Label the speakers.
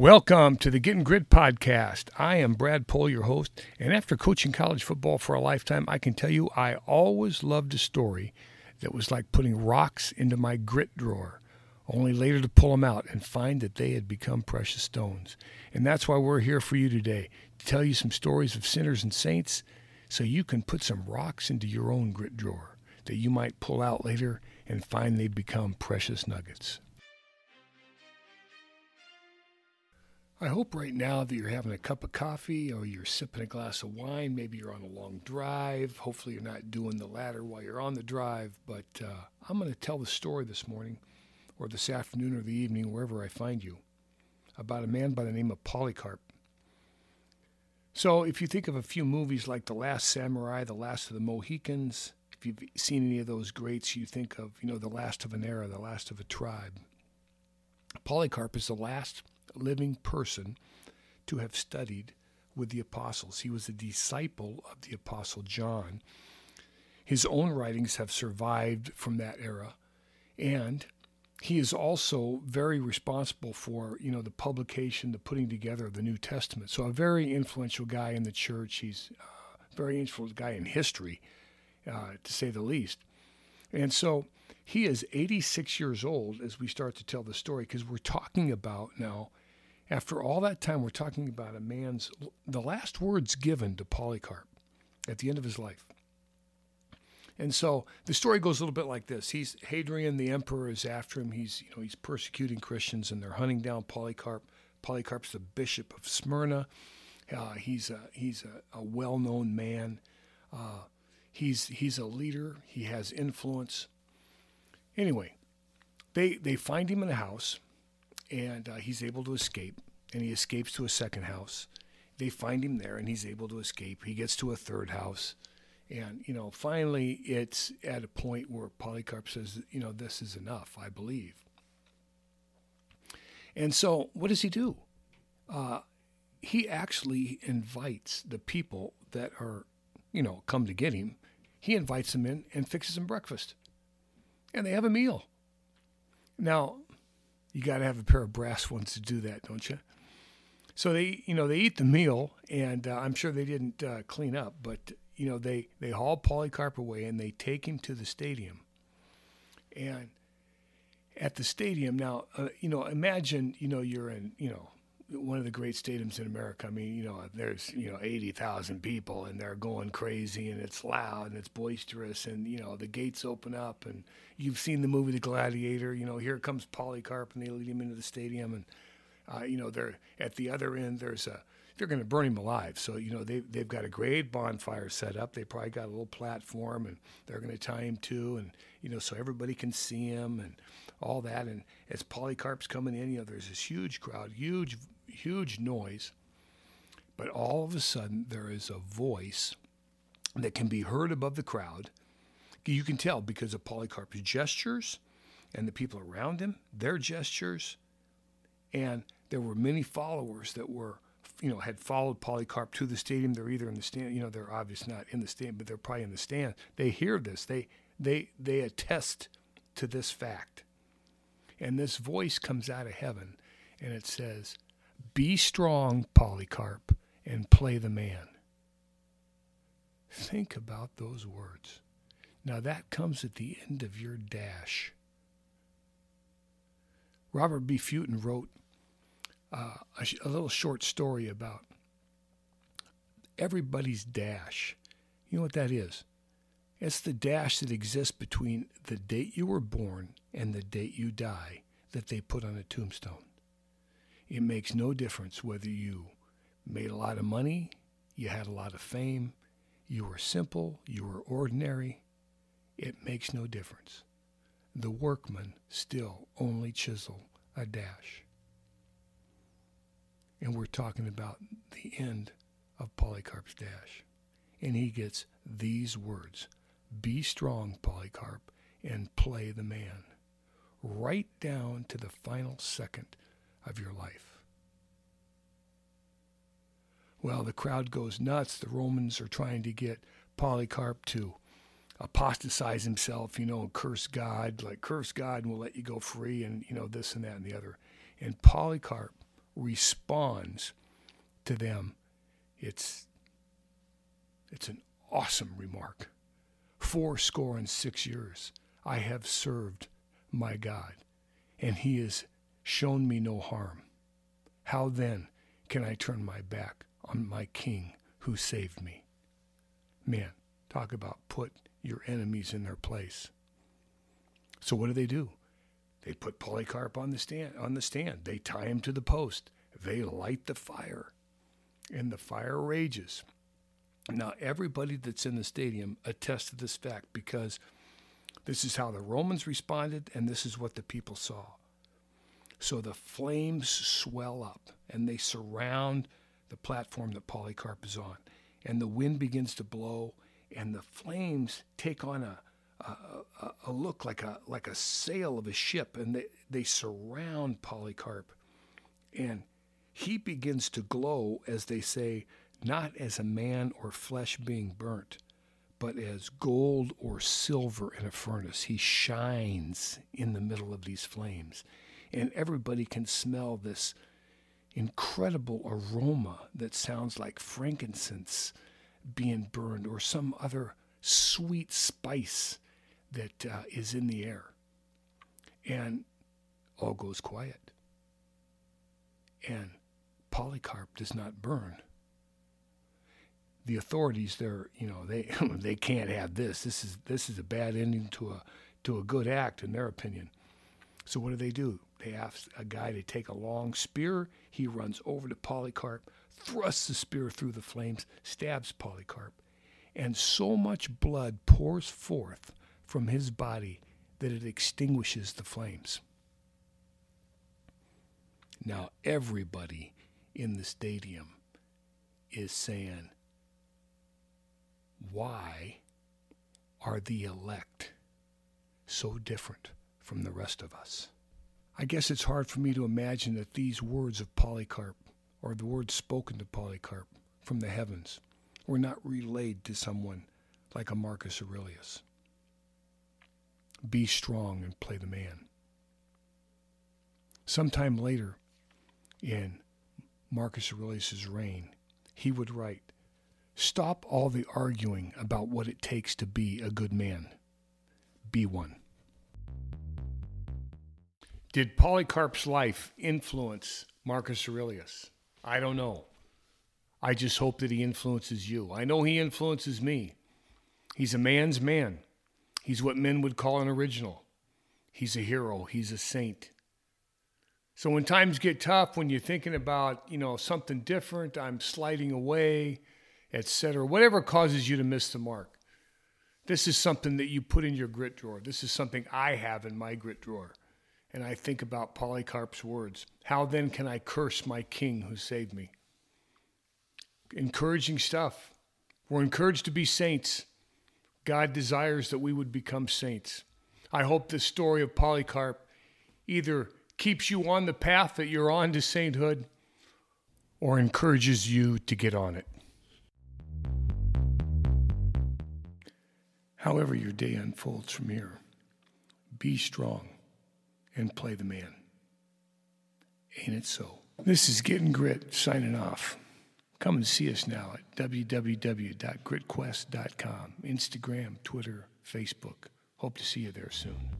Speaker 1: Welcome to the Getting Grit podcast. I am Brad Pohl, your host, and after coaching college football for a lifetime, I can tell you I always loved a story that was like putting rocks into my grit drawer, only later to pull them out and find that they had become precious stones. And that's why we're here for you today to tell you some stories of sinners and saints so you can put some rocks into your own grit drawer that you might pull out later and find they've become precious nuggets. I hope right now that you're having a cup of coffee or you're sipping a glass of wine. Maybe you're on a long drive. Hopefully, you're not doing the latter while you're on the drive. But uh, I'm going to tell the story this morning or this afternoon or the evening, wherever I find you, about a man by the name of Polycarp. So, if you think of a few movies like The Last Samurai, The Last of the Mohicans, if you've seen any of those greats, you think of, you know, The Last of an Era, The Last of a Tribe. Polycarp is the last living person to have studied with the apostles. He was a disciple of the apostle John. His own writings have survived from that era, and he is also very responsible for you know the publication, the putting together of the New Testament. So a very influential guy in the church. He's a very influential guy in history, uh, to say the least. And so he is 86 years old as we start to tell the story because we're talking about now after all that time, we're talking about a man's, the last words given to Polycarp at the end of his life. And so the story goes a little bit like this. He's Hadrian, the emperor, is after him. He's you know he's persecuting Christians, and they're hunting down Polycarp. Polycarp's the bishop of Smyrna. Uh, he's a he's a, a well-known man. Uh, he's he's a leader. He has influence. Anyway, they they find him in a house and uh, he's able to escape. And he escapes to a second house. They find him there, and he's able to escape. He gets to a third house, and you know, finally, it's at a point where Polycarp says, "You know, this is enough. I believe." And so, what does he do? Uh, he actually invites the people that are, you know, come to get him. He invites them in and fixes them breakfast, and they have a meal. Now, you got to have a pair of brass ones to do that, don't you? So they, you know, they eat the meal, and uh, I'm sure they didn't uh, clean up, but you know, they they haul Polycarp away and they take him to the stadium. And at the stadium now, uh, you know, imagine, you know, you're in, you know, one of the great stadiums in America. I mean, you know, there's you know eighty thousand people and they're going crazy and it's loud and it's boisterous and you know the gates open up and you've seen the movie The Gladiator. You know, here comes Polycarp and they lead him into the stadium and uh, you know they're at the other end. There's a they're going to burn him alive. So you know they they've got a great bonfire set up. They probably got a little platform and they're going to tie him to and you know so everybody can see him and all that. And as Polycarp's coming in, you know there's this huge crowd, huge huge noise, but all of a sudden there is a voice that can be heard above the crowd. You can tell because of Polycarp's gestures and the people around him, their gestures. And there were many followers that were, you know, had followed Polycarp to the stadium. They're either in the stand, you know, they're obviously not in the stand, but they're probably in the stand. They hear this. They they they attest to this fact. And this voice comes out of heaven and it says, be strong, Polycarp, and play the man. Think about those words. Now that comes at the end of your dash. Robert B. Fulton wrote uh, a, a little short story about everybody's dash. You know what that is? It's the dash that exists between the date you were born and the date you die that they put on a tombstone. It makes no difference whether you made a lot of money, you had a lot of fame, you were simple, you were ordinary. It makes no difference. The workman still only chisel a dash. And we're talking about the end of Polycarp's dash. And he gets these words Be strong, Polycarp, and play the man. Right down to the final second of your life. Well, the crowd goes nuts. The Romans are trying to get Polycarp to apostatize himself, you know, and curse God, like curse God and we'll let you go free, and, you know, this and that and the other. And Polycarp responds to them, it's it's an awesome remark. Four score and six years I have served my God, and he has shown me no harm. How then can I turn my back on my King who saved me? Man, talk about put your enemies in their place. So what do they do? They put Polycarp on the stand on the stand. They tie him to the post. They light the fire. And the fire rages. Now everybody that's in the stadium attests to this fact because this is how the Romans responded and this is what the people saw. So the flames swell up and they surround the platform that Polycarp is on. And the wind begins to blow and the flames take on a a, a, look like a like a sail of a ship, and they, they surround Polycarp, and he begins to glow, as they say, not as a man or flesh being burnt, but as gold or silver in a furnace. He shines in the middle of these flames, and everybody can smell this incredible aroma that sounds like frankincense being burned or some other sweet spice that uh, is in the air. And all goes quiet. And Polycarp does not burn. The authorities there, you know, they they can't have this. This is this is a bad ending to a to a good act in their opinion. So what do they do? They ask a guy to take a long spear. He runs over to Polycarp, thrusts the spear through the flames, stabs Polycarp, and so much blood pours forth from his body that it extinguishes the flames. Now, everybody in the stadium is saying, Why are the elect so different from the rest of us? I guess it's hard for me to imagine that these words of Polycarp, or the words spoken to Polycarp from the heavens, were not relayed to someone like a Marcus Aurelius be strong and play the man. Sometime later in Marcus Aurelius's reign, he would write, Stop all the arguing about what it takes to be a good man. Be one. Did Polycarp's life influence Marcus Aurelius? I don't know. I just hope that he influences you. I know he influences me. He's a man's man. He's what men would call an original. He's a hero. He's a saint. So when times get tough, when you're thinking about, you know, something different, I'm sliding away, etc., whatever causes you to miss the mark, this is something that you put in your grit drawer. This is something I have in my grit drawer. And I think about Polycarp's words. How then can I curse my king who saved me? Encouraging stuff. We're encouraged to be saints. God desires that we would become saints. I hope this story of Polycarp either keeps you on the path that you're on to sainthood or encourages you to get on it. However, your day unfolds from here, be strong and play the man. Ain't it so? This is Getting Grit signing off. Come and see us now at www.gritquest.com, Instagram, Twitter, Facebook. Hope to see you there soon.